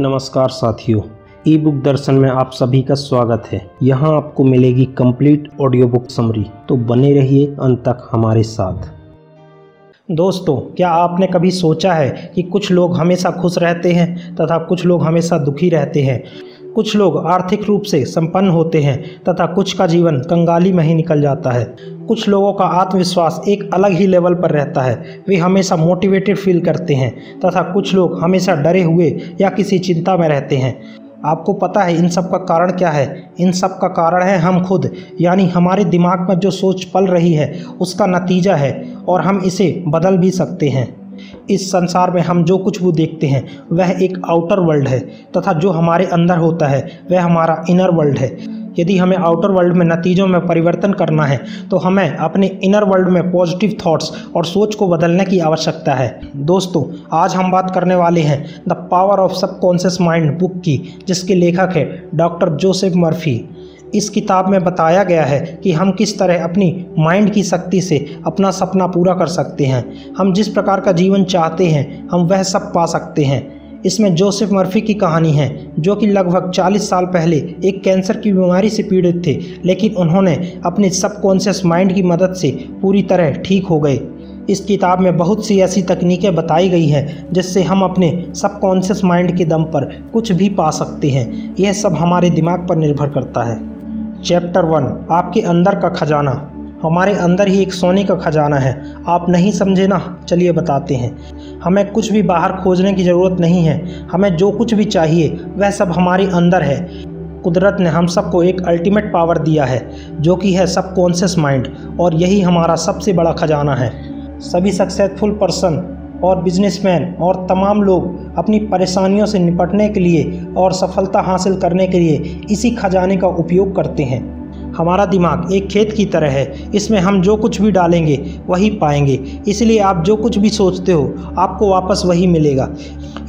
नमस्कार साथियों ई बुक दर्शन में आप सभी का स्वागत है। यहाँ आपको मिलेगी कंप्लीट ऑडियो बुक समरी तो बने रहिए अंत तक हमारे साथ। दोस्तों, क्या आपने कभी सोचा है कि कुछ लोग हमेशा खुश रहते हैं तथा कुछ लोग हमेशा दुखी रहते हैं? कुछ लोग आर्थिक रूप से संपन्न होते हैं तथा कुछ का जीवन कंगाली में ही निकल जाता है। कुछ लोगों का आत्मविश्वास एक अलग ही लेवल पर रहता है। वे हमेशा मोटिवेटेड फील करते हैं तथा कुछ लोग हमेशा डरे हुए या किसी चिंता में रहते हैं। आपको पता है इन सब का कारण क्या है? इन सब का कारण है हम खुद, यानी हमारे दिमाग में जो सोच पल रही है, उसका नतीजा है और हम इसे बदल भी सकते हैं। इस संसार में हम जो कुछ भी देखते हैं, वह एक आउटर वर्ल्ड है, तथा जो हमारे अंदर होता है, वह हमारा इनर वर्ल्ड है। यदि हमें आउटर वर्ल्ड में नतीजों में परिवर्तन करना है तो हमें अपने इनर वर्ल्ड में पॉजिटिव थॉट्स और सोच को बदलने की आवश्यकता है। दोस्तों, आज हम बात करने वाले हैं the power of subconscious mind book की, जिसके लेखक है डॉक्टर जोसेफ मर्फी इस किताब में बताया गया है कि हम किस तरह अपनी माइंड की शक्ति से अपना सपना पूरा कर सकते हैं। हम जिस प्रकार का जीवन चाहते हैं, हम वह सब पा सकते हैं। इसमें जोसेफ मर्फी की कहानी है, जो कि लगभग 40 साल पहले एक कैंसर की बीमारी से पीड़ित थे, लेकिन उन्होंने अपने सबकॉन्शियस माइंड की मदद से पूरी तरह ठीक हो गए। इस किताब में बहुत सी ऐसी तकनीकें बताई गई हैं, जिससे हम अपने सबकॉन्शियस माइंड के दम पर कुछ भी पा सकते हैं। यह सब हमारे दिमाग पर निर्भर करता है। चैप्टर वन आपके अंदर का खजाना। हमारे अंदर ही एक सोने का खजाना है। आप नहीं समझे ना? चलिए बताते हैं। हमें कुछ भी बाहर खोजने की ज़रूरत नहीं है। हमें जो कुछ भी चाहिए, वह सब हमारे अंदर है। कुदरत ने हम सबको एक अल्टीमेट पावर दिया है, जो कि है सब कॉन्शियस माइंड और यही हमारा सबसे बड़ा खजाना है। सभी सक्सेसफुल पर्सन और बिजनेसमैन और तमाम लोग अपनी परेशानियों से निपटने के लिए और सफलता हासिल करने के लिए इसी खजाने का उपयोग करते हैं। हमारा दिमाग एक खेत की तरह है। इसमें हम जो कुछ भी डालेंगे, वही पाएँगे। इसलिए आप जो कुछ भी सोचते हो, आपको वापस वही मिलेगा।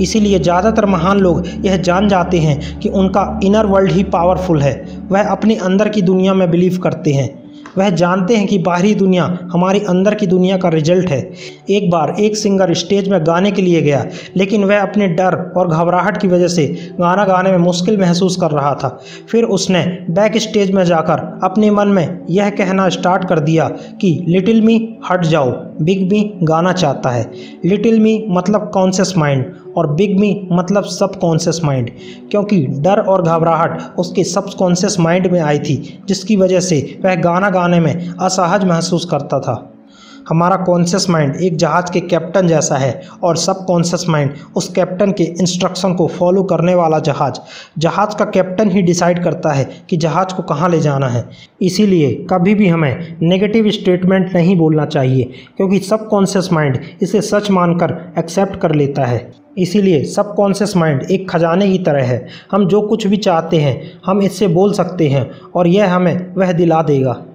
इसीलिए ज़्यादातर महान लोग यह जान जाते हैं कि उनका इनर वर्ल्ड ही पावरफुल है। वह अपने अंदर की दुनिया में बिलीव करते हैं। वह जानते हैं कि बाहरी दुनिया हमारी अंदर की दुनिया का रिज़ल्ट है। एक बार एक सिंगर स्टेज में गाने के लिए गया, लेकिन वह अपने डर और घबराहट की वजह से गाना गाने में मुश्किल महसूस कर रहा था। फिर उसने बैक स्टेज में जाकर अपने मन में यह कहना स्टार्ट कर दिया कि, लिटिल मी, हट जाओ। बिग मी गाना चाहता है। लिटिल मी मतलब कॉन्शियस माइंड और बिग मी मतलब सब कॉन्शियस माइंड क्योंकि डर और घबराहट उसके सब कॉन्शियस माइंड में आई थी, जिसकी वजह से वह गाना गाने में असहज महसूस करता था। हमारा कॉन्शियस माइंड एक जहाज़ के कैप्टन जैसा है और सब कॉन्शियस माइंड उस कैप्टन के इंस्ट्रक्शन को फॉलो करने वाला जहाज़। जहाज़ का कैप्टन ही डिसाइड करता है कि जहाज़ को कहाँ ले जाना है। इसीलिए कभी भी हमें नेगेटिव स्टेटमेंट नहीं बोलना चाहिए, क्योंकि सब कॉन्शियस माइंड इसे सच मानकर एक्सेप्ट कर लेता है। इसीलिए सब कॉन्शियस माइंड एक खजाने की तरह है। हम जो कुछ भी चाहते हैं, हम इससे बोल सकते हैं और यह हमें वह दिला देगा।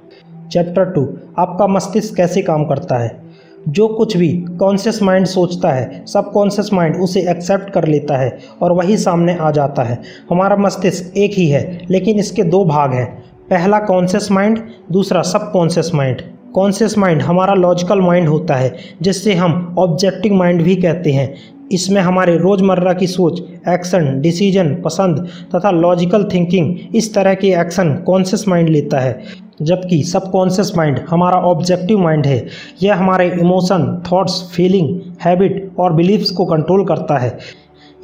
चैप्टर टू आपका मस्तिष्क कैसे काम करता है? जो कुछ भी कॉन्शियस माइंड सोचता है सब कॉन्शियस माइंड उसे एक्सेप्ट कर लेता है और वही सामने आ जाता है। हमारा मस्तिष्क एक ही है, लेकिन इसके दो भाग हैं। पहला कॉन्शियस माइंड दूसरा subconscious mind conscious mind हमारा लॉजिकल माइंड होता है, जिससे हम ऑब्जेक्टिव माइंड भी कहते हैं। इसमें हमारे रोज़मर्रा की सोच एक्शन डिसीज़न पसंद तथा लॉजिकल थिंकिंग इस तरह के एक्शन कॉन्शियस माइंड लेता है। जबकि सबकॉन्शियस माइंड हमारा ऑब्जेक्टिव माइंड है। यह हमारे इमोशन थॉट्स फीलिंग हैबिट और बिलीव्स को कंट्रोल करता है।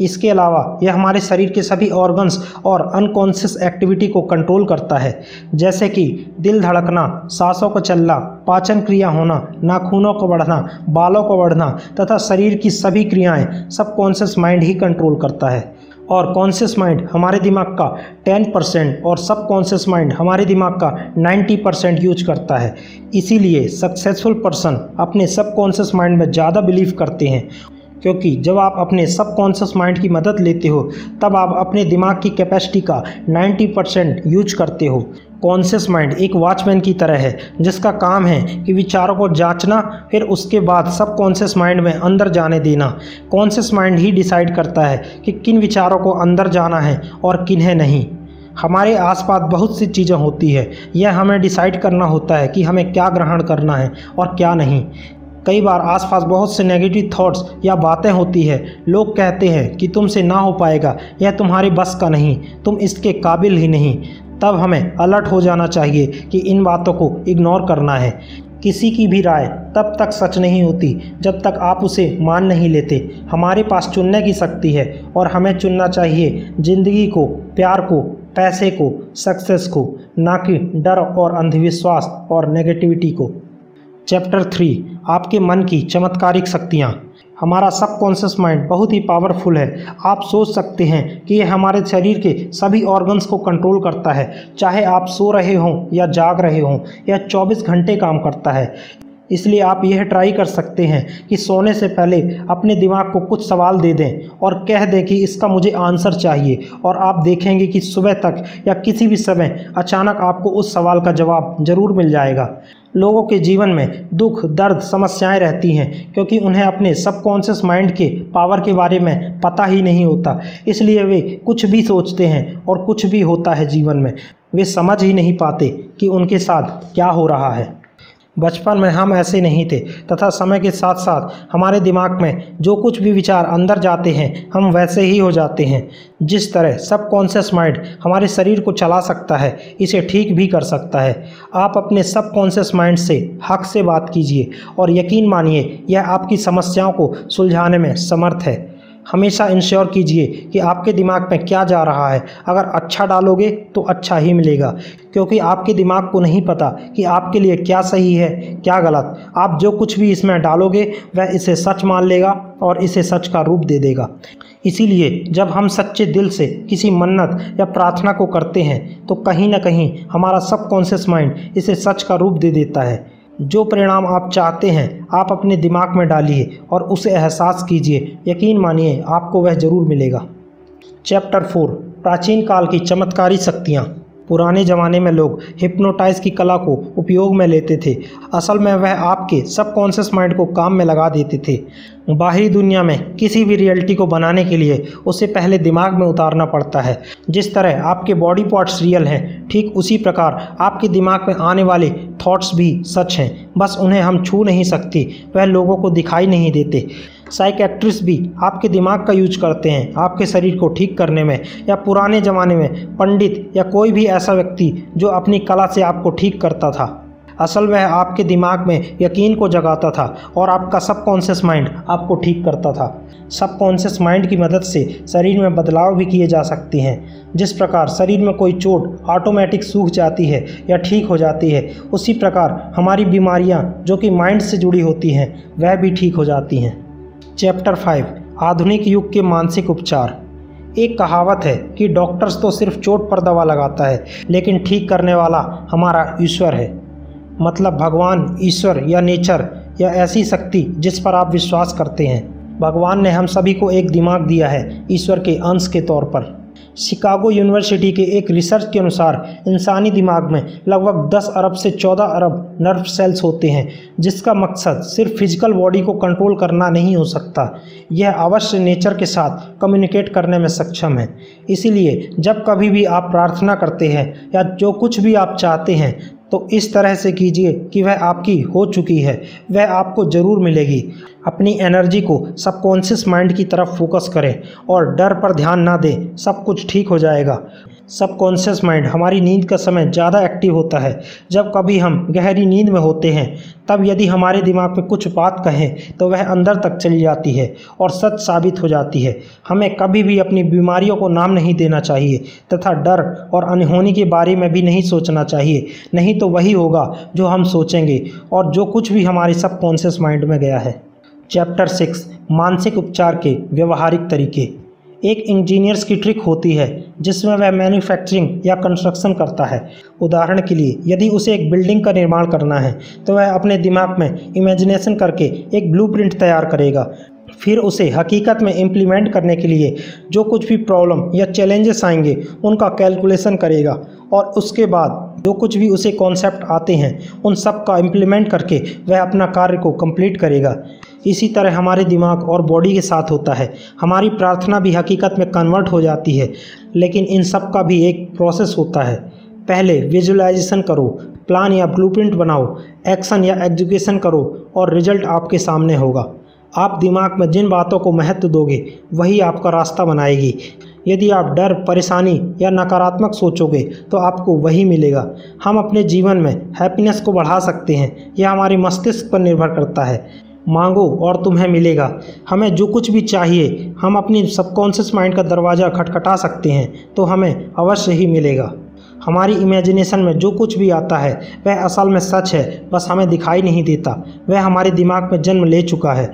इसके अलावा यह हमारे शरीर के सभी ऑर्गन्स और अनकॉन्शियस एक्टिविटी को कंट्रोल करता है। जैसे कि दिल धड़कना, सांसों को चलना, पाचन क्रिया होना, नाखूनों को बढ़ना, बालों को बढ़ना तथा शरीर की सभी क्रियाएँ सब कॉन्शियस माइंड ही कंट्रोल करता है। और कॉन्शियस माइंड हमारे दिमाग का 10 परसेंट और सब कॉन्शियस माइंड हमारे दिमाग का 90 परसेंट यूज़ करता है। इसीलिए सक्सेसफुल पर्सन अपने सब कॉन्शियस माइंड में ज़्यादा बिलीव करते हैं क्योंकि जब आप अपने सब कॉन्शियस माइंड की मदद लेते हो, तब आप अपने दिमाग की कैपेसिटी का 90 परसेंट यूज़ करते हो। कॉन्शियस माइंड एक वॉचमैन की तरह है, जिसका काम है कि विचारों को जांचना, फिर उसके बाद सब कॉन्शियस माइंड में अंदर जाने देना। कॉन्शियस माइंड ही डिसाइड करता है कि किन विचारों को अंदर जाना है और किन्हें नहीं। हमारे आसपास बहुत सी चीज़ें होती है। यह हमें डिसाइड करना होता है कि हमें क्या ग्रहण करना है और क्या नहीं। कई बार आसपास बहुत से नेगेटिव थॉट्स या बातें होती है। लोग कहते हैं कि तुमसे ना हो पाएगा, यह तुम्हारी बस का नहीं, तुम इसके काबिल ही नहीं। तब हमें अलर्ट हो जाना चाहिए कि इन बातों को इग्नोर करना है। किसी की भी राय तब तक सच नहीं होती जब तक आप उसे मान नहीं लेते। हमारे पास चुनने की शक्ति है और हमें चुनना चाहिए ज़िंदगी को, प्यार को, पैसे को सक्सेस को, ना कि डर और अंधविश्वास और नेगेटिविटी को। चैप्टर थ्री आपके मन की चमत्कारिक शक्तियाँ। हमारा सबकॉन्शियस माइंड बहुत ही पावरफुल है। आप सोच सकते हैं कि यह हमारे शरीर के सभी ऑर्गन्स को कंट्रोल करता है। चाहे आप सो रहे हों या जाग रहे हों या 24 घंटे काम करता है। इसलिए आप यह ट्राई कर सकते हैं कि सोने से पहले अपने दिमाग को कुछ सवाल दे दें और कह दें कि इसका मुझे आंसर चाहिए और आप देखेंगे कि सुबह तक या किसी भी समय अचानक आपको उस सवाल का जवाब ज़रूर मिल जाएगा। लोगों के जीवन में दुख, दर्द, समस्याएँ रहती हैं, क्योंकि उन्हें अपने सबकॉन्शियस माइंड के पावर के बारे में पता ही नहीं होता। इसलिए वे कुछ भी सोचते हैं और कुछ भी होता है जीवन में। वे समझ ही नहीं पाते कि उनके साथ क्या हो रहा है। बचपन में हम ऐसे नहीं थे, तथा समय के साथ साथ हमारे दिमाग में जो कुछ भी विचार अंदर जाते हैं, हम वैसे ही हो जाते हैं। जिस तरह सब कॉन्शियस माइंड हमारे शरीर को चला सकता है, इसे ठीक भी कर सकता है। आप अपने सब कॉन्शियस माइंड से हक से बात कीजिए और यकीन मानिए, यह आपकी समस्याओं को सुलझाने में समर्थ है। हमेशा इंश्योर कीजिए कि आपके दिमाग में क्या जा रहा है। अगर अच्छा डालोगे तो अच्छा ही मिलेगा, क्योंकि आपके दिमाग को नहीं पता कि आपके लिए क्या सही है, क्या गलत। आप जो कुछ भी इसमें डालोगे, वह इसे सच मान लेगा और इसे सच का रूप दे देगा। इसीलिए जब हम सच्चे दिल से किसी मन्नत या प्रार्थना को करते हैं तो कहीं ना कहीं हमारा सबकॉन्शियस माइंड इसे सच का रूप दे देता है। जो परिणाम आप चाहते हैं, आप अपने दिमाग में डालिए और उसे एहसास कीजिए। यकीन मानिए, आपको वह ज़रूर मिलेगा। चैप्टर फोर प्राचीन काल की चमत्कारी शक्तियाँ। पुराने ज़माने में लोग हिप्नोटाइज की कला को उपयोग में लेते थे। असल में वह आपके सबकॉन्शियस माइंड को काम में लगा देते थे। बाहरी दुनिया में किसी भी रियलिटी को बनाने के लिए उसे पहले दिमाग में उतारना पड़ता है। जिस तरह आपके बॉडी पार्ट्स रियल हैं, ठीक उसी प्रकार आपके दिमाग में आने वाले थॉट्स भी सच हैं। बस उन्हें हम छू नहीं सकते, वह लोगों को दिखाई नहीं देते। साइकेट्रिस्ट भी आपके दिमाग का यूज़ करते हैं, आपके शरीर को ठीक करने में, या पुराने ज़माने में पंडित या कोई भी ऐसा व्यक्ति जो अपनी कला से आपको ठीक करता था। असल वह आपके दिमाग में यकीन को जगाता था और आपका सबकॉन्शियस माइंड आपको ठीक करता था। सबकॉन्शियस माइंड की मदद से शरीर में बदलाव भी किए जा सकते हैं। जिस प्रकार शरीर में कोई चोट ऑटोमेटिक सूख जाती है या ठीक हो जाती है, उसी प्रकार हमारी बीमारियाँ जो कि माइंड से जुड़ी होती हैं, वह भी ठीक हो जाती हैं। चैप्टर फाइव आधुनिक युग के मानसिक उपचार। एक कहावत है कि डॉक्टर्स तो सिर्फ़ चोट पर दवा लगाता है, लेकिन ठीक करने वाला हमारा ईश्वर है। मतलब भगवान, ईश्वर या नेचर या ऐसी शक्ति जिस पर आप विश्वास करते हैं। भगवान ने हम सभी को एक दिमाग दिया है ईश्वर के अंश के तौर पर। शिकागो यूनिवर्सिटी के एक रिसर्च के अनुसार इंसानी दिमाग में लगभग 10 अरब से 14 अरब नर्व सेल्स होते हैं, जिसका मकसद सिर्फ़ फ़िज़िकल बॉडी को कंट्रोल करना नहीं हो सकता। यह अवश्य नेचर के साथ कम्युनिकेट करने में सक्षम है। इसीलिए जब कभी भी आप प्रार्थना करते हैं या जो कुछ भी आप चाहते हैं तो इस तरह से कीजिए कि वह आपकी हो चुकी है, वह आपको ज़रूर मिलेगी। अपनी एनर्जी को सबकॉन्शियस माइंड की तरफ़ फोकस करें और डर पर ध्यान ना दें, सब कुछ ठीक हो जाएगा। सबकॉन्शियस माइंड, हमारी नींद का समय ज़्यादा एक्टिव होता है। जब कभी हम गहरी नींद में होते हैं, तब यदि हमारे दिमाग में कुछ बात कहें तो वह अंदर तक चली जाती है और सच साबित हो जाती है। हमें कभी भी अपनी बीमारियों को नाम नहीं देना चाहिए, तथा डर और अनहोनी के बारे में भी नहीं सोचना चाहिए। नहीं तो वही होगा जो हम सोचेंगे और जो कुछ भी हमारे सबकॉन्शियस माइंड में गया है। चैप्टर सिक्स, मानसिक उपचार के व्यवहारिक तरीके। एक इंजीनियर्स की ट्रिक होती है, जिसमें वह मैन्युफैक्चरिंग या कंस्ट्रक्शन करता है। उदाहरण के लिए, यदि उसे एक बिल्डिंग का निर्माण करना है तो वह अपने दिमाग में इमेजिनेशन करके एक ब्लूप्रिंट तैयार करेगा। फिर उसे हकीकत में इम्प्लीमेंट करने के लिए जो कुछ भी प्रॉब्लम या चैलेंजेस आएँगे, उनका कैलकुलेशन करेगा। और उसके बाद, जो कुछ भी उसे कॉन्सेप्ट आते हैं, उन सब का इम्प्लीमेंट करके वह अपना कार्य को कंप्लीट करेगा। इसी तरह हमारे दिमाग और बॉडी के साथ होता है। हमारी प्रार्थना भी हकीकत में कन्वर्ट हो जाती है, लेकिन इन सब का भी एक प्रोसेस होता है। पहले विजुअलाइजेशन करो प्लान या ब्लूप्रिंट बनाओ एक्शन या एग्जीक्यूशन करो और रिज़ल्ट आपके सामने होगा। आप दिमाग में जिन बातों को महत्व दोगे, वही आपका रास्ता बनाएगी। यदि आप डर, परेशानी या नकारात्मक सोचोगे तो आपको वही मिलेगा। हम अपने जीवन में हैप्पीनेस को बढ़ा सकते हैं, यह हमारे मस्तिष्क पर निर्भर करता है। मांगो और तुम्हें मिलेगा। हमें जो कुछ भी चाहिए, हम अपनी सबकॉन्शियस माइंड का दरवाज़ा खटखटा सकते हैं तो हमें अवश्य ही मिलेगा। हमारी इमेजिनेशन में जो कुछ भी आता है, वह असल में सच है, बस हमें दिखाई नहीं देता। वह हमारे दिमाग में जन्म ले चुका है।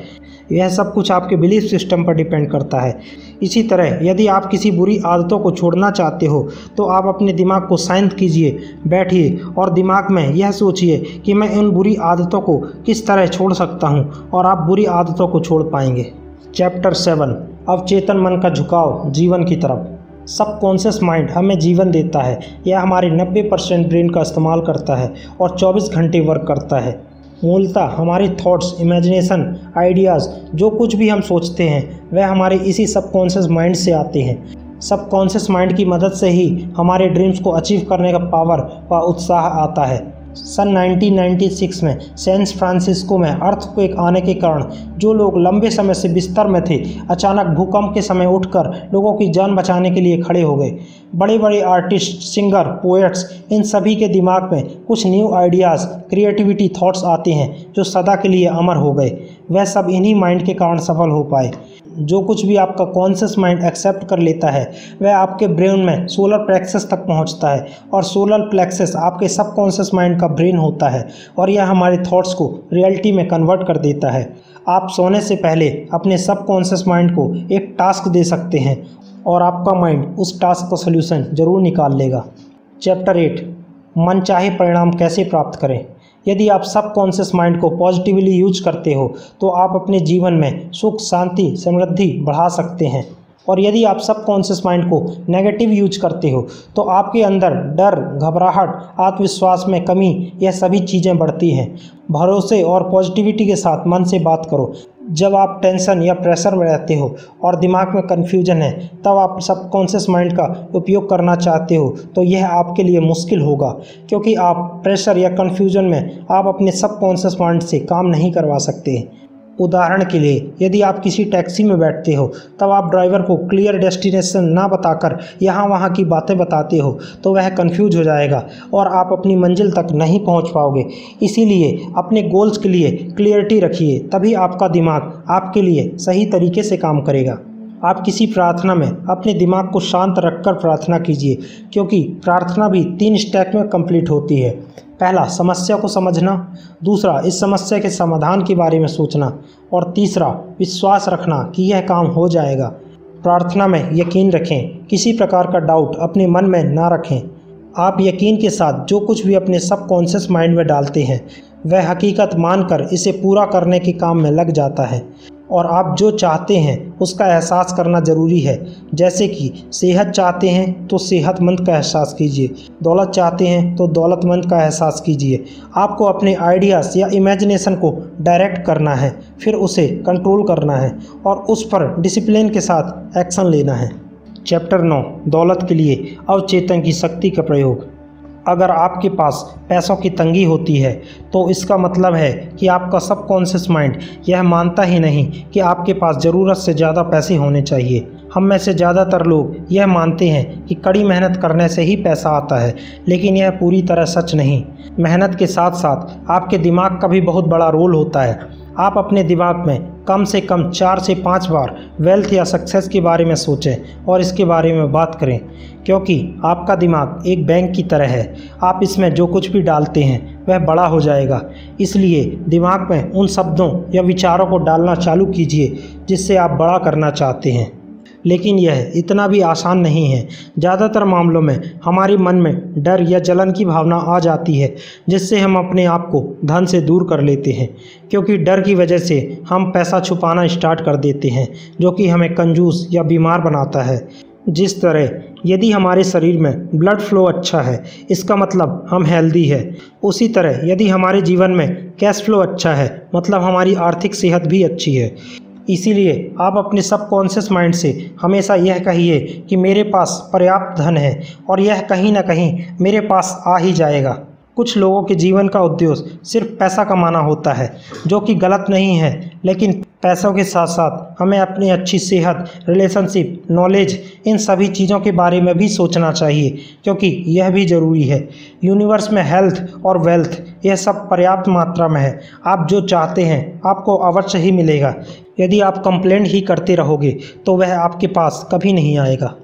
यह सब कुछ आपके बिलीफ सिस्टम पर डिपेंड करता है। इसी तरह, यदि आप किसी बुरी आदतों को छोड़ना चाहते हो तो आप अपने दिमाग को शांत कीजिए, बैठिए और दिमाग में यह सोचिए कि मैं इन बुरी आदतों को किस तरह छोड़ सकता हूँ और आप बुरी आदतों को छोड़ पाएँगे। चैप्टर सेवन अवचेतन मन का झुकाव, जीवन की तरफ़। सबकॉन्शियस माइंड हमें जीवन देता है। यह हमारे 90 परसेंट ब्रेन का इस्तेमाल करता है और 24 घंटे वर्क करता है। मूलतः हमारे थॉट्स इमेजिनेशन आइडियाज़ जो कुछ भी हम सोचते हैं, वह हमारे इसी सबकॉन्शियस माइंड से आते हैं। सबकॉन्शियस माइंड की मदद से ही हमारे ड्रीम्स को अचीव करने का पावर व उत्साह आता है। सन 1996 में सैन फ्रांसिस्को में अर्थक्वेक आने के कारण जो लोग लंबे समय से बिस्तर में थे, अचानक भूकंप के समय उठकर लोगों की जान बचाने के लिए खड़े हो गए। बड़े बड़े आर्टिस्ट, सिंगर, पोएट्स, इन सभी के दिमाग में कुछ न्यू आइडियाज़, क्रिएटिविटी थॉट्स आते हैं जो सदा के लिए अमर हो गए। वह सब इन्हीं माइंड के कारण सफल हो पाए। जो कुछ भी आपका कॉन्शियस माइंड एक्सेप्ट कर लेता है, वह आपके ब्रेन में सोलर प्लेक्सस तक पहुँचता है और सोलर प्लेक्सस आपके सबकॉन्शियस माइंड का ब्रेन होता है और यह हमारे थॉट्स को रियलिटी में कन्वर्ट कर देता है। आप सोने से पहले अपने सब सबकॉन्शियस माइंड को एक टास्क दे सकते हैं और आपका माइंड उस टास्क का सोल्यूशन ज़रूर निकाल लेगा। चैप्टर एट मन चाहे परिणाम कैसे प्राप्त करें? यदि आप सब कॉन्शियस माइंड को पॉजिटिवली यूज़ करते हो तो आप अपने जीवन में सुख, शांति, समृद्धि बढ़ा सकते हैं। और यदि आप सब कॉन्शियस माइंड को नेगेटिव यूज़ करते हो तो आपके अंदर डर, घबराहट, आत्मविश्वास में कमी, यह सभी चीज़ें बढ़ती हैं। भरोसे और पॉजिटिविटी के साथ मन से बात करो। जब आप टेंशन या प्रेशर में रहते हो और दिमाग में कन्फ्यूज़न है, तब आप सबकॉन्शियस माइंड का उपयोग करना चाहते हो तो यह आपके लिए मुश्किल होगा। क्योंकि आप प्रेशर या कन्फ्यूज़न में आप अपने सबकॉन्शियस माइंड से काम नहीं करवा सकते। उदाहरण के लिए, यदि आप किसी टैक्सी में बैठते हो, तब आप ड्राइवर को क्लियर डेस्टिनेशन ना बताकर यहाँ वहाँ की बातें बताते हो तो वह कंफ्यूज हो जाएगा और आप अपनी मंजिल तक नहीं पहुँच पाओगे। इसीलिए अपने गोल्स के लिए क्लियरिटी रखिए, तभी आपका दिमाग आपके लिए सही तरीके से काम करेगा। आप किसी प्रार्थना में अपने दिमाग को शांत रखकर प्रार्थना कीजिए, क्योंकि प्रार्थना भी तीन स्टेप में कंप्लीट होती है। पहला, समस्या को समझना। दूसरा, इस समस्या के समाधान के बारे में सोचना। और तीसरा, विश्वास रखना कि यह काम हो जाएगा। प्रार्थना में यकीन रखें, किसी प्रकार का डाउट अपने मन में ना रखें। आप यकीन के साथ जो कुछ भी अपने सबकॉन्शियस माइंड में डालते हैं, वह हकीकत मानकर इसे पूरा करने के काम में लग जाता है। और आप जो चाहते हैं, उसका एहसास करना ज़रूरी है। जैसे कि, सेहत चाहते हैं तो सेहतमंद का एहसास कीजिए। दौलत चाहते हैं तो दौलतमंद का एहसास कीजिए। आपको अपने आइडियाज़ या इमेजिनेशन को डायरेक्ट करना है, फिर उसे कंट्रोल करना है और उस पर डिसिप्लिन के साथ एक्शन लेना है। चैप्टर नौ, दौलत के लिए अवचेतन की शक्ति का प्रयोग। अगर आपके पास पैसों की तंगी होती है तो इसका मतलब है कि आपका सबकॉन्शियस माइंड यह मानता ही नहीं कि आपके पास ज़रूरत से ज़्यादा पैसे होने चाहिए। हम में से ज़्यादातर लोग यह मानते हैं कि कड़ी मेहनत करने से ही पैसा आता है, लेकिन यह पूरी तरह सच नहीं। मेहनत के साथ साथ आपके दिमाग का भी बहुत बड़ा रोल होता है। आप अपने दिमाग में कम से कम चार से पाँच बार वेल्थ या सक्सेस के बारे में सोचें और इसके बारे में बात करें, क्योंकि आपका दिमाग एक बैंक की तरह है। आप इसमें जो कुछ भी डालते हैं, वह बड़ा हो जाएगा। इसलिए दिमाग में उन शब्दों या विचारों को डालना चालू कीजिए, जिससे आप बड़ा करना चाहते हैं। लेकिन यह इतना भी आसान नहीं है। ज़्यादातर मामलों में हमारे मन में डर या जलन की भावना आ जाती है, जिससे हम अपने आप को धन से दूर कर लेते हैं, क्योंकि डर की वजह से हम पैसा छुपाना स्टार्ट कर देते हैं, जो कि हमें कंजूस या बीमार बनाता है। जिस तरह यदि हमारे शरीर में ब्लड फ्लो अच्छा है, इसका मतलब हम हेल्दी है। उसी तरह यदि हमारे जीवन में कैश फ्लो अच्छा है मतलब हमारी आर्थिक सेहत भी अच्छी है। इसीलिए आप अपने सबकॉन्शियस माइंड से हमेशा यह कहिए कि मेरे पास पर्याप्त धन है और यह कहीं ना कहीं मेरे पास आ ही जाएगा। कुछ लोगों के जीवन का उद्देश्य सिर्फ़ पैसा कमाना होता है, जो कि गलत नहीं है, लेकिन पैसों के साथ साथ हमें अपनी अच्छी सेहत रिलेशनशिप नॉलेज इन सभी चीज़ों के बारे में भी सोचना चाहिए, क्योंकि यह भी ज़रूरी है। यूनिवर्स में हेल्थ और वेल्थ यह सब पर्याप्त मात्रा में है। आप जो चाहते हैं, आपको अवश्य ही मिलेगा। यदि आप कंप्लेंट ही करते रहोगे तो वह आपके पास कभी नहीं आएगा।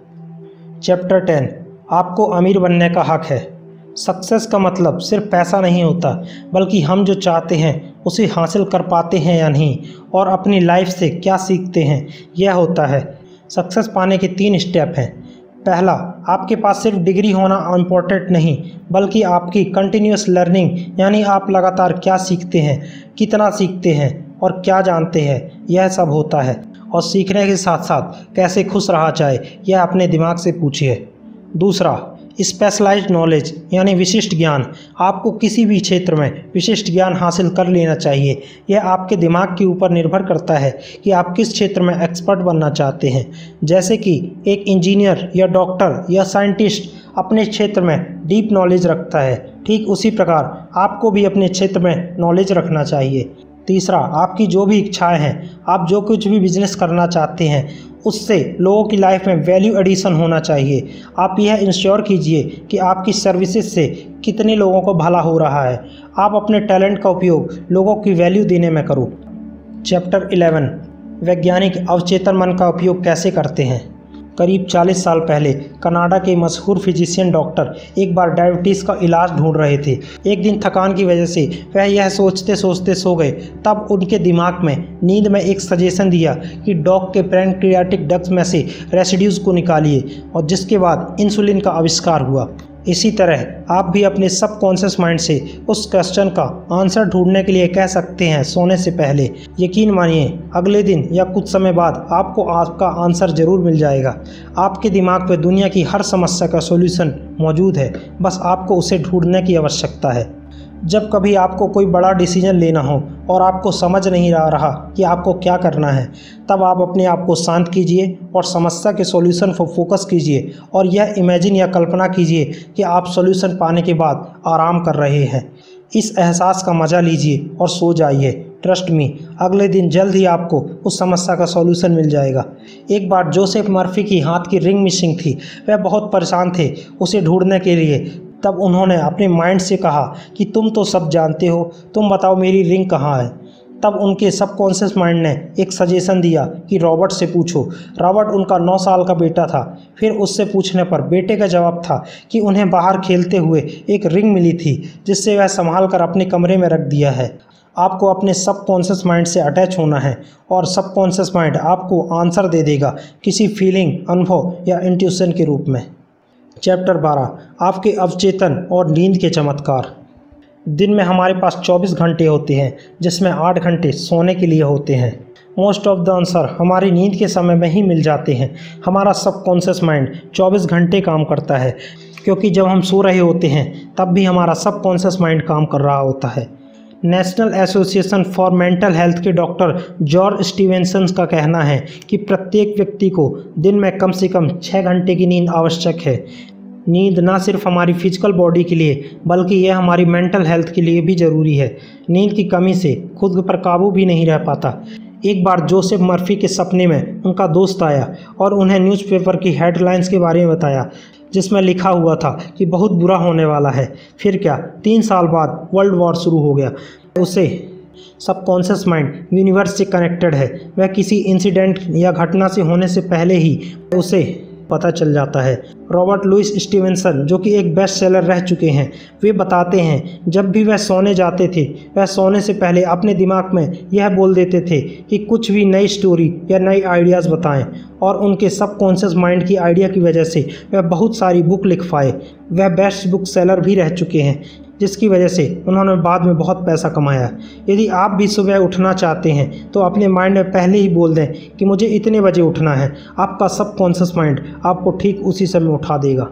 चैप्टर टेन आपको अमीर बनने का हक है। सक्सेस का मतलब सिर्फ़ पैसा नहीं होता, बल्कि हम जो चाहते हैं, उसे हासिल कर पाते हैं या नहीं, और अपनी लाइफ से क्या सीखते हैं, यह होता है। सक्सेस पाने के तीन स्टेप हैं। पहला, आपके पास सिर्फ़ डिग्री होना इम्पोर्टेंट नहीं, बल्कि आपकी कंटिन्यूस लर्निंग यानी आप लगातार क्या सीखते हैं, कितना सीखते हैं और क्या जानते हैं, यह सब होता है। और सीखने के साथ साथ कैसे खुश रहा जाए, यह अपने दिमाग से पूछिए। दूसरा स्पेशलाइज्ड नॉलेज यानी विशिष्ट ज्ञान। आपको किसी भी क्षेत्र में विशिष्ट ज्ञान हासिल कर लेना चाहिए। यह आपके दिमाग के ऊपर निर्भर करता है कि आप किस क्षेत्र में एक्सपर्ट बनना चाहते हैं। जैसे कि एक इंजीनियर या डॉक्टर या साइंटिस्ट अपने क्षेत्र में डीप नॉलेज रखता है। ठीक उसी प्रकार आपको भी अपने क्षेत्र में नॉलेज रखना चाहिए। तीसरा, आपकी जो भी इच्छाएँ हैं, आप जो कुछ भी बिज़नेस करना चाहते हैं उससे लोगों की लाइफ में वैल्यू एडिशन होना चाहिए। आप यह इंश्योर कीजिए कि आपकी सर्विसेज़ से कितने लोगों को भला हो रहा है। आप अपने टैलेंट का उपयोग लोगों की वैल्यू देने में करो। चैप्टर 11 वैज्ञानिक अवचेतन मन का उपयोग कैसे करते हैं? करीब 40 साल पहले कनाडा के मशहूर फिजिशियन डॉक्टर एक बार डायबिटीज़ का इलाज ढूंढ रहे थे। एक दिन थकान की वजह से वह यह सोचते सोचते सो गए। तब उनके दिमाग में, नींद में एक सजेशन दिया कि डॉग के पैनक्रियाटिक डग्स में से रेसिड्यूज़ को निकालिए और जिसके बाद इंसुलिन का आविष्कार हुआ। इसी तरह आप भी अपने सब कॉन्शियस माइंड से उस क्वेश्चन का आंसर ढूँढने के लिए कह सकते हैं सोने से पहले। यकीन मानिए, अगले दिन या कुछ समय बाद आपको आपका आंसर ज़रूर मिल जाएगा। आपके दिमाग पर दुनिया की हर समस्या का सोल्यूशन मौजूद है। बस आपको उसे ढूँढने की आवश्यकता है। जब कभी आपको कोई बड़ा डिसीज़न लेना हो और आपको समझ नहीं आ रहा कि आपको क्या करना है, तब आप अपने आप को शांत कीजिए और समस्या के सॉल्यूशन पर फोकस कीजिए और यह इमेजिन या कल्पना कीजिए कि आप सॉल्यूशन पाने के बाद आराम कर रहे हैं। इस एहसास का मज़ा लीजिए और सो जाइए। ट्रस्ट मी, अगले दिन जल्द ही आपको उस समस्या का सॉल्यूशन मिल जाएगा। एक बार जोसेफ मर्फी की हाथ की रिंग मिसिंग थी। वह बहुत परेशान थे उसे ढूँढने के लिए। तब उन्होंने अपने माइंड से कहा कि तुम तो सब जानते हो, तुम बताओ मेरी रिंग कहाँ है। तब उनके सबकॉन्शियस माइंड ने एक सजेशन दिया कि रॉबर्ट से पूछो। रॉबर्ट उनका नौ साल का बेटा था। फिर उससे पूछने पर बेटे का जवाब था कि उन्हें बाहर खेलते हुए एक रिंग मिली थी, जिससे वह संभाल कर अपने कमरे में रख दिया है। आपको अपने सबकॉन्शियस माइंड से अटैच होना है और सबकॉन्शियस माइंड आपको आंसर दे देगा किसी फीलिंग, अनुभव या इंट्यूशन के रूप में। चैप्टर बारह, आपके अवचेतन और नींद के चमत्कार। दिन में हमारे पास 24 घंटे होते हैं, जिसमें 8 घंटे सोने के लिए होते हैं। मोस्ट ऑफ़ द आंसर हमारी नींद के समय में ही मिल जाते हैं। हमारा सबकॉन्शियस माइंड 24 घंटे काम करता है, क्योंकि जब हम सो रहे होते हैं, तब भी हमारा सबकॉन्शियस माइंड काम कर रहा होता है। National Association for Mental Health के डॉक्टर जॉर्ज स्टीवेंसन का कहना है कि प्रत्येक व्यक्ति को दिन में कम से कम छः घंटे की नींद आवश्यक है। नींद ना सिर्फ़ हमारी फ़िज़िकल बॉडी के लिए, बल्कि यह हमारी मेंटल हेल्थ के लिए भी ज़रूरी है। नींद की कमी से खुद पर काबू भी नहीं रह पाता। एक बार जोसेफ मर्फी के सपने में उनका दोस्त आया और उन्हें न्यूज़पेपर की हेडलाइंस के बारे में बताया। जिसमें लिखा हुआ था कि बहुत बुरा होने वाला है। फिर क्या? तीन साल बाद वर्ल्ड वॉर शुरू हो गया। उसे सबकॉन्शियस माइंड, यूनिवर्स से कनेक्टेड है। वह किसी इंसिडेंट या घटना से होने से पहले ही उसे पता चल जाता है। रॉबर्ट लुइस स्टीवेंसन, जो कि एक बेस्ट सेलर रह चुके हैं, वे बताते हैं, जब भी वह सोने जाते थे, वह सोने से पहले अपने दिमाग में यह बोल देते थे कि कुछ भी नई स्टोरी या नई आइडियाज़ बताएँ, और उनके सबकॉन्शियस माइंड की आइडिया की वजह से वह बहुत सारी बुक लिख पाए। वह बेस्ट बुक सेलर भी रह चुके हैं। जिसकी वजह से उन्होंने बाद में बहुत पैसा कमाया। यदि आप भी सुबह उठना चाहते हैं तो अपने माइंड में पहले ही बोल दें कि मुझे इतने बजे उठना है। आपका सब कॉन्शियस माइंड आपको ठीक उसी समय उठा देगा।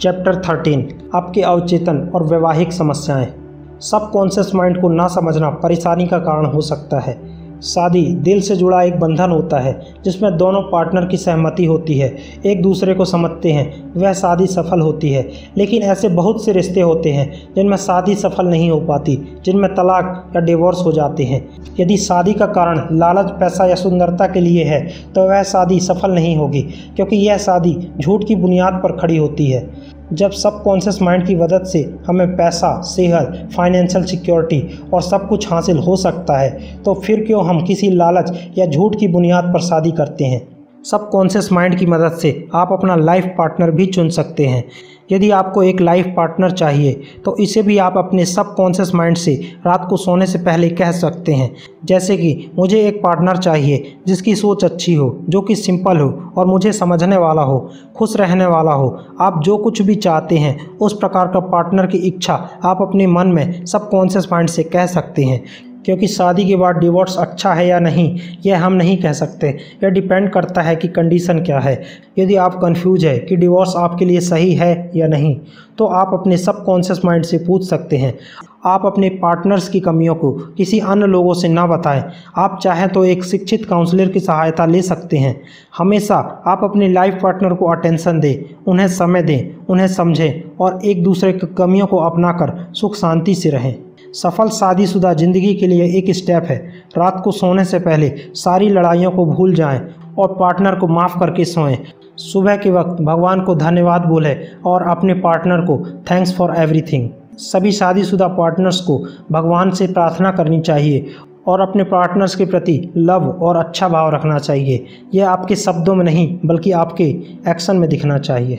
चैप्टर थर्टीन, आपके अवचेतन और वैवाहिक समस्याएँ। सब कॉन्शियस माइंड को ना समझना परेशानी का कारण हो सकता है। शादी दिल से जुड़ा एक बंधन होता है, जिसमें दोनों पार्टनर की सहमति होती है। एक दूसरे को समझते हैं, वह शादी सफल होती है। लेकिन ऐसे बहुत से रिश्ते होते हैं, जिनमें शादी सफल नहीं हो पाती, जिनमें तलाक या डिवोर्स हो जाते हैं। यदि शादी का कारण लालच, पैसा या सुंदरता के लिए है तो वह शादी सफल नहीं होगी, क्योंकि यह शादी झूठ की बुनियाद पर खड़ी होती है। जब सब कॉन्शियस माइंड की मदद से हमें पैसा, सेहत, फाइनेंशियल सिक्योरिटी और सब कुछ हासिल हो सकता है तो फिर क्यों हम किसी लालच या झूठ की बुनियाद पर शादी करते हैं? सब कॉन्शियस माइंड की मदद से आप अपना लाइफ पार्टनर भी चुन सकते हैं। यदि आपको एक लाइफ पार्टनर चाहिए तो इसे भी आप अपने सब कॉन्शियस माइंड से रात को सोने से पहले कह सकते हैं। जैसे कि, मुझे एक पार्टनर चाहिए, जिसकी सोच अच्छी हो, जो कि सिंपल हो, और मुझे समझने वाला हो, खुश रहने वाला हो। आप जो कुछ भी चाहते हैं, उस प्रकार का पार्टनर की इच्छा आप अपने मन में सब कॉन्शियस माइंड से कह सकते हैं। क्योंकि शादी के बाद डिवोर्स अच्छा है या नहीं, यह हम नहीं कह सकते। यह डिपेंड करता है कि कंडीशन क्या है। यदि आप कंफ्यूज है कि डिवोर्स आपके लिए सही है या नहीं तो आप अपने सब कॉन्शियस माइंड से पूछ सकते हैं। आप अपने पार्टनर्स की कमियों को किसी अन्य लोगों से ना बताएँ। आप चाहें तो एक शिक्षित काउंसलर की सहायता ले सकते हैं। हमेशा आप अपने लाइफ पार्टनर को अटेंशन दें, उन्हें समय दें, उन्हें समझें और एक दूसरे की कमियों को अपनाकर सुख शांति से रहें। सफल शादीशुदा ज़िंदगी के लिए एक स्टेप है। रात को सोने से पहले सारी लड़ाइयों को भूल जाएँ और पार्टनर को माफ़ करके सोएँ। सुबह के वक्त भगवान को धन्यवाद बोलें और अपने पार्टनर को थैंक्स फॉर एवरीथिंग सभी शादीशुदा पार्टनर्स को भगवान से प्रार्थना करनी चाहिए और अपने पार्टनर्स के प्रति लव और अच्छा भाव रखना चाहिए। यह आपके शब्दों में नहीं, बल्कि आपके एक्शन में दिखना चाहिए।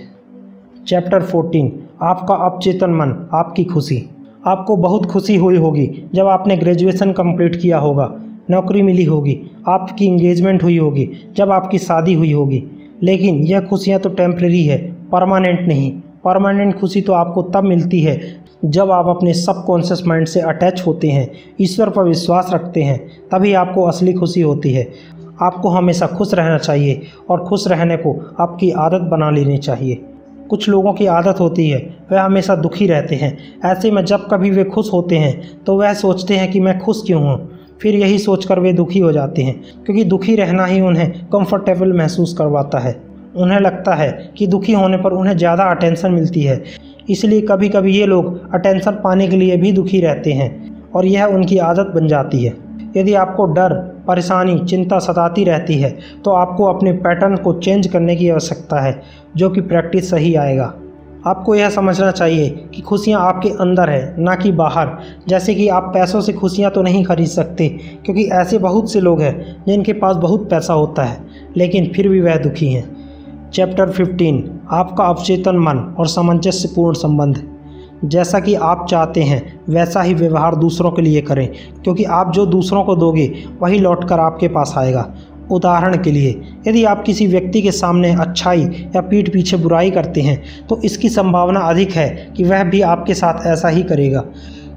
चैप्टर 14 आपका अपचेतन मन, आपकी खुशी। आपको बहुत खुशी हुई होगी जब आपने ग्रेजुएशन कंप्लीट किया होगा, नौकरी मिली होगी, आपकी इंगेजमेंट हुई होगी, जब आपकी शादी हुई होगी। लेकिन यह खुशियाँ तो टेम्प्रेरी है परमानेंट नहीं। परमानेंट खुशी तो आपको तब मिलती है जब आप अपने सब कॉन्शियस माइंड से अटैच होते हैं, ईश्वर पर विश्वास रखते हैं, तभी आपको असली खुशी होती है। आपको हमेशा खुश रहना चाहिए और खुश रहने को आपकी आदत बना लेनी चाहिए। कुछ लोगों की आदत होती है वह हमेशा दुखी रहते हैं। ऐसे में जब कभी वे खुश होते हैं तो वह सोचते हैं कि मैं खुश क्यों हूँ? फिर यही सोचकर वे दुखी हो जाते हैं, क्योंकि दुखी रहना ही उन्हें कंफर्टेबल महसूस करवाता है। उन्हें लगता है कि दुखी होने पर उन्हें ज़्यादा अटेंशन मिलती है। इसलिए कभी कभी ये लोग अटेंशन पाने के लिए भी दुखी रहते हैं, और यह उनकी आदत बन जाती है। यदि आपको डर परेशानी, चिंता सताती रहती है तो आपको अपने पैटर्न को चेंज करने की आवश्यकता है, जो कि प्रैक्टिस सही आएगा। आपको यह समझना चाहिए कि खुशियाँ आपके अंदर है, ना कि बाहर। जैसे कि आप पैसों से खुशियाँ तो नहीं खरीद सकते, क्योंकि ऐसे बहुत से लोग हैं, जिनके पास बहुत पैसा होता है, लेकिन फिर भी वह दुखी हैं। चैप्टर 15 आपका अवचेतन मन और सामंजस्यपूर्ण संबंध। जैसा कि आप चाहते हैं, वैसा ही व्यवहार दूसरों के लिए करें, क्योंकि आप जो दूसरों को दोगे, वही लौट कर आपके पास आएगा। उदाहरण के लिए, यदि आप किसी व्यक्ति के सामने अच्छाई या पीठ पीछे बुराई करते हैं तो इसकी संभावना अधिक है कि वह भी आपके साथ ऐसा ही करेगा।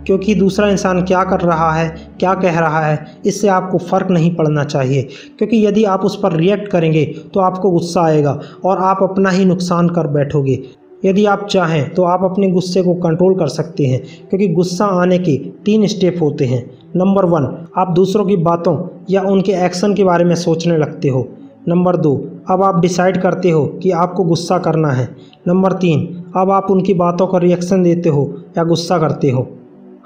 क्योंकि दूसरा इंसान क्या कर रहा है, क्या कह रहा है, इससे आपको फ़र्क नहीं पड़ना चाहिए। क्योंकि यदि आप उस पर रिएक्ट करेंगे तो आपको गुस्सा आएगा और आप अपना ही नुकसान कर बैठोगे। यदि आप चाहें तो आप अपने गुस्से को कंट्रोल कर सकते हैं, क्योंकि गुस्सा आने के तीन स्टेप होते हैं। नंबर वन आप दूसरों की बातों या उनके एक्शन के बारे में सोचने लगते हो। नंबर दो अब आप डिसाइड करते हो कि आपको गुस्सा करना है। नंबर तीन, अब आप उनकी बातों का रिएक्शन देते हो या गुस्सा करते हो।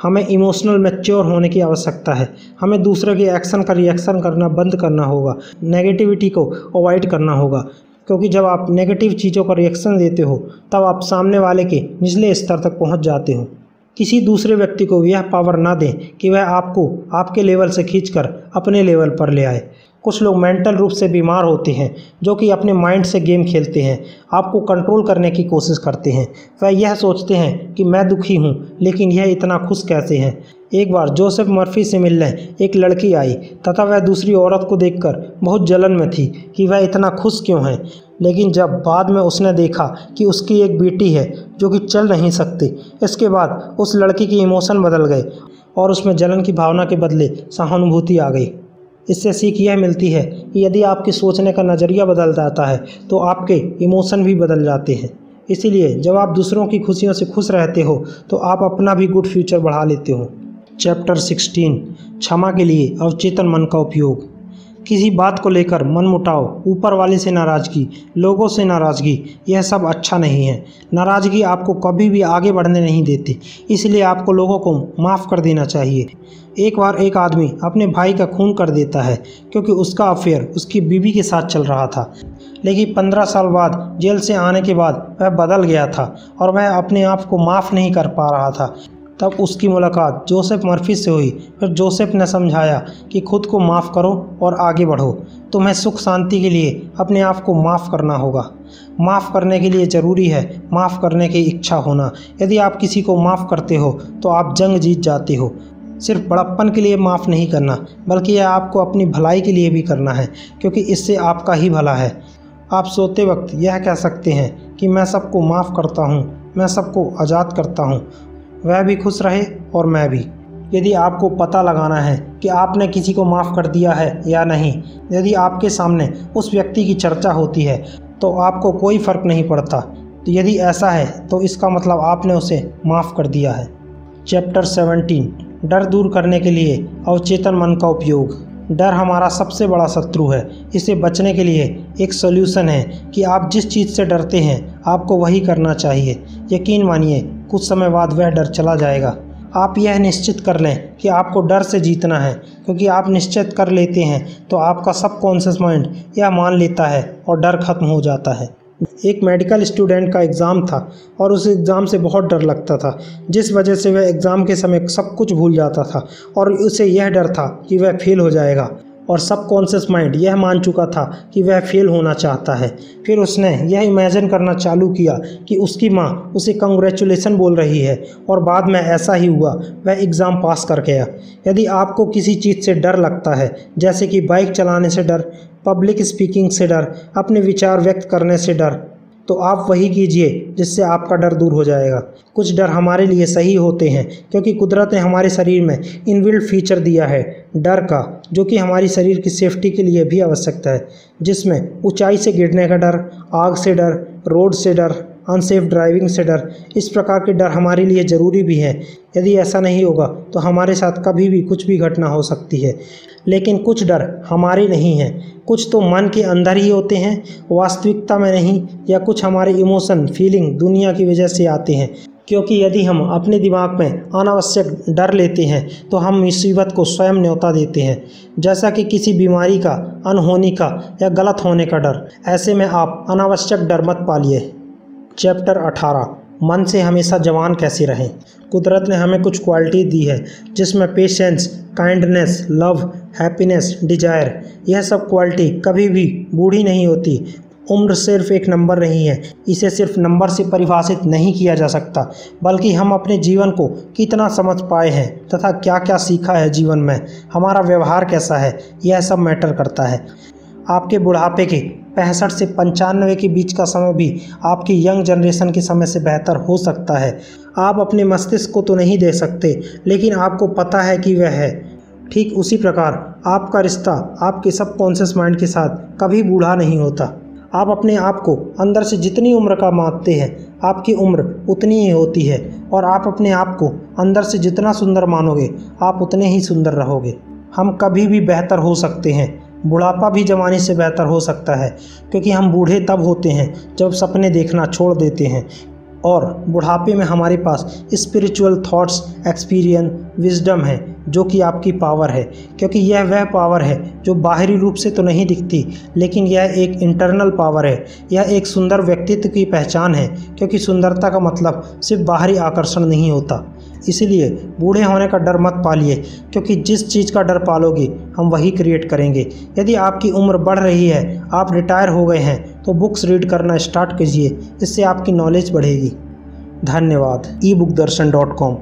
हमें इमोशनल मैच्योर होने की आवश्यकता है। हमें दूसरे के एक्शन का रिएक्शन करना बंद करना होगा। नेगेटिविटी को अवॉइड करना होगा। क्योंकि जब आप नेगेटिव चीज़ों का रिएक्शन देते हो, तब आप सामने वाले के निचले स्तर तक पहुँच जाते हो। किसी दूसरे व्यक्ति को यह पावर ना दें कि वह आपको आपके लेवल से खींचकर अपने लेवल पर ले आए। कुछ लोग मेंटल रूप से बीमार होते हैं, जो कि अपने माइंड से गेम खेलते हैं, आपको कंट्रोल करने की कोशिश करते हैं। वह यह सोचते हैं कि मैं दुखी हूँ, लेकिन यह इतना खुश कैसे हैं? एक बार जोसेफ मर्फी से मिलने एक लड़की आई, तथा वह दूसरी औरत को देखकर बहुत जलन में थी कि वह इतना खुश क्यों है। लेकिन जब बाद में उसने देखा कि उसकी एक बेटी है, जो कि चल नहीं सकती, इसके बाद उस लड़की की इमोशन बदल गए और उसमें जलन की भावना के बदले सहानुभूति आ गई। इससे सीख यह मिलती है कि यदि आपके सोचने का नज़रिया बदल जाता है तो आपके इमोशन भी बदल जाते हैं। इसीलिए जब आप दूसरों की खुशियों से खुश रहते हो तो आप अपना भी गुड फ्यूचर बढ़ा लेते हो। चैप्टर 16 क्षमा के लिए अवचेतन मन का उपयोग। किसी बात को लेकर मनमुटाव ऊपर वाले से नाराज़गी, लोगों से नाराज़गी, यह सब अच्छा नहीं है। नाराज़गी आपको कभी भी आगे बढ़ने नहीं देती, इसलिए आपको लोगों को माफ़ कर देना चाहिए। एक बार एक आदमी अपने भाई का खून कर देता है, क्योंकि उसका अफेयर उसकी बीवी के साथ चल रहा था। लेकिन पंद्रह साल बाद जेल से आने के बाद वह बदल गया था और वह अपने आप को माफ़ नहीं कर पा रहा था। तब उसकी मुलाकात जोसेफ मर्फी से हुई। फिर जोसेफ ने समझाया कि खुद को माफ़ करो और आगे बढ़ो। तुम्हें सुख शांति के लिए अपने आप को माफ़ करना होगा। माफ़ करने के लिए ज़रूरी है माफ़ करने की इच्छा होना। यदि आप किसी को माफ़ करते हो तो आप जंग जीत जाते हो। सिर्फ़ बड़प्पन के लिए माफ़ नहीं करना, बल्कि यह आपको अपनी भलाई के लिए भी करना है, क्योंकि इससे आपका ही भला है। आप सोते वक्त यह कह सकते हैं कि मैं सबको माफ़ करता हूँ, मैं सबको आज़ाद करता हूँ। वह भी खुश रहे और मैं भी। यदि आपको पता लगाना है कि आपने किसी को माफ़ कर दिया है या नहीं, यदि आपके सामने उस व्यक्ति की चर्चा होती है तो आपको कोई फ़र्क नहीं पड़ता। तो यदि ऐसा है तो इसका मतलब आपने उसे माफ़ कर दिया है। चैप्टर सेवनटीन डर दूर करने के लिए अवचेतन मन का उपयोग। डर हमारा सबसे बड़ा शत्रु है। इसे बचने के लिए एक सोल्यूशन है कि आप जिस चीज़ से डरते हैं, आपको वही करना चाहिए। यकीन मानिए कुछ समय बाद वह डर चला जाएगा। आप यह निश्चित कर लें कि आपको डर से जीतना है, क्योंकि आप निश्चित कर लेते हैं तो आपका सब कॉन्शियस माइंड यह मान लेता है और डर खत्म हो जाता है। एक मेडिकल स्टूडेंट का एग्ज़ाम था और उस एग्ज़ाम से बहुत डर लगता था, जिस वजह से वह एग्ज़ाम के समय सब कुछ भूल जाता था और उसे यह डर था कि वह फेल हो जाएगा। और सब कॉन्शियस माइंड यह मान चुका था कि वह फेल होना चाहता है। फिर उसने यह इमेजिन करना चालू किया कि उसकी माँ उसे कंग्रेचुलेसन बोल रही है और बाद में ऐसा ही हुआ, वह एग्ज़ाम पास कर गया। यदि आपको किसी चीज़ से डर लगता है, जैसे कि बाइक चलाने से डर पब्लिक स्पीकिंग से डर, अपने विचार व्यक्त करने से डर तो आप वही कीजिए जिससे आपका डर दूर हो जाएगा। कुछ डर हमारे लिए सही होते हैं, क्योंकि कुदरत ने हमारे शरीर में इनबिल्ट फीचर दिया है, डर का, जो कि हमारी शरीर की सेफ्टी के लिए भी आवश्यकता है, जिसमें ऊंचाई से गिरने का डर, आग से डर रोड से डर अनसेफ ड्राइविंग से डर, इस प्रकार के डर हमारे लिए ज़रूरी भी है। यदि ऐसा नहीं होगा तो हमारे साथ कभी भी कुछ भी घटना हो सकती है। लेकिन कुछ डर हमारे नहीं हैं। कुछ तो मन के अंदर ही होते हैं, वास्तविकता में नहीं, या कुछ हमारे इमोशन, फीलिंग दुनिया की वजह से आते हैं। क्योंकि यदि हम अपने दिमाग में अनावश्यक डर लेते हैं तो हम मुसीबत को स्वयं न्योता देते हैं। जैसा कि किसी बीमारी का, अनहोनी का, या गलत होने का डर। ऐसे में आप अनावश्यक डर मत पालिए। चैप्टर 18 मन से हमेशा जवान कैसे रहें? कुदरत ने हमें कुछ क्वालिटी दी है, जिसमें patience kindness love happiness desire यह सब क्वालिटी कभी भी बूढ़ी नहीं होती। उम्र सिर्फ़ एक नंबर नहीं है, इसे सिर्फ़ नंबर से परिभाषित नहीं किया जा सकता, बल्कि हम अपने जीवन को कितना समझ पाए हैं तथा क्या क्या सीखा है जीवन में, हमारा व्यवहार कैसा है, यह सब मैटर करता है। आपके बुढ़ापे के पैंसठ से पंचानवे के बीच का समय भी आपकी यंग जनरेशन के समय से बेहतर हो सकता है। आप अपने मस्तिष्क को तो नहीं दे सकते, लेकिन आपको पता है कि वह है। ठीक उसी प्रकार, आपका रिश्ता आपके सब कॉन्शियस माइंड के साथ कभी बूढ़ा नहीं होता। आप अपने आप को अंदर से जितनी उम्र का मानते हैं, आपकी उम्र उतनी ही होती है, और आप अपने आप को अंदर से जितना सुंदर मानोगे, आप उतने ही सुंदर रहोगे। हम कभी भी बेहतर हो सकते हैं। बुढ़ापा भी जवानी से बेहतर हो सकता है, क्योंकि हम बूढ़े तब होते हैं जब सपने देखना छोड़ देते हैं। और बुढ़ापे में हमारे पास स्पिरिचुअल थॉट्स एक्सपीरियंस विजडम है, जो कि आपकी पावर है। क्योंकि यह वह पावर है जो बाहरी रूप से तो नहीं दिखती, लेकिन यह एक इंटरनल पावर है। यह एक सुंदर व्यक्तित्व की पहचान है, क्योंकि सुंदरता का मतलब सिर्फ़ बाहरी आकर्षण नहीं होता। इसीलिए बूढ़े होने का डर मत पालिए, क्योंकि जिस चीज़ का डर पालोगे, हम वही क्रिएट करेंगे। यदि आपकी उम्र बढ़ रही है, आप रिटायर हो गए हैं तो बुक्स रीड करना स्टार्ट कीजिए, इससे आपकी नॉलेज बढ़ेगी। धन्यवाद। E book Darshan dot com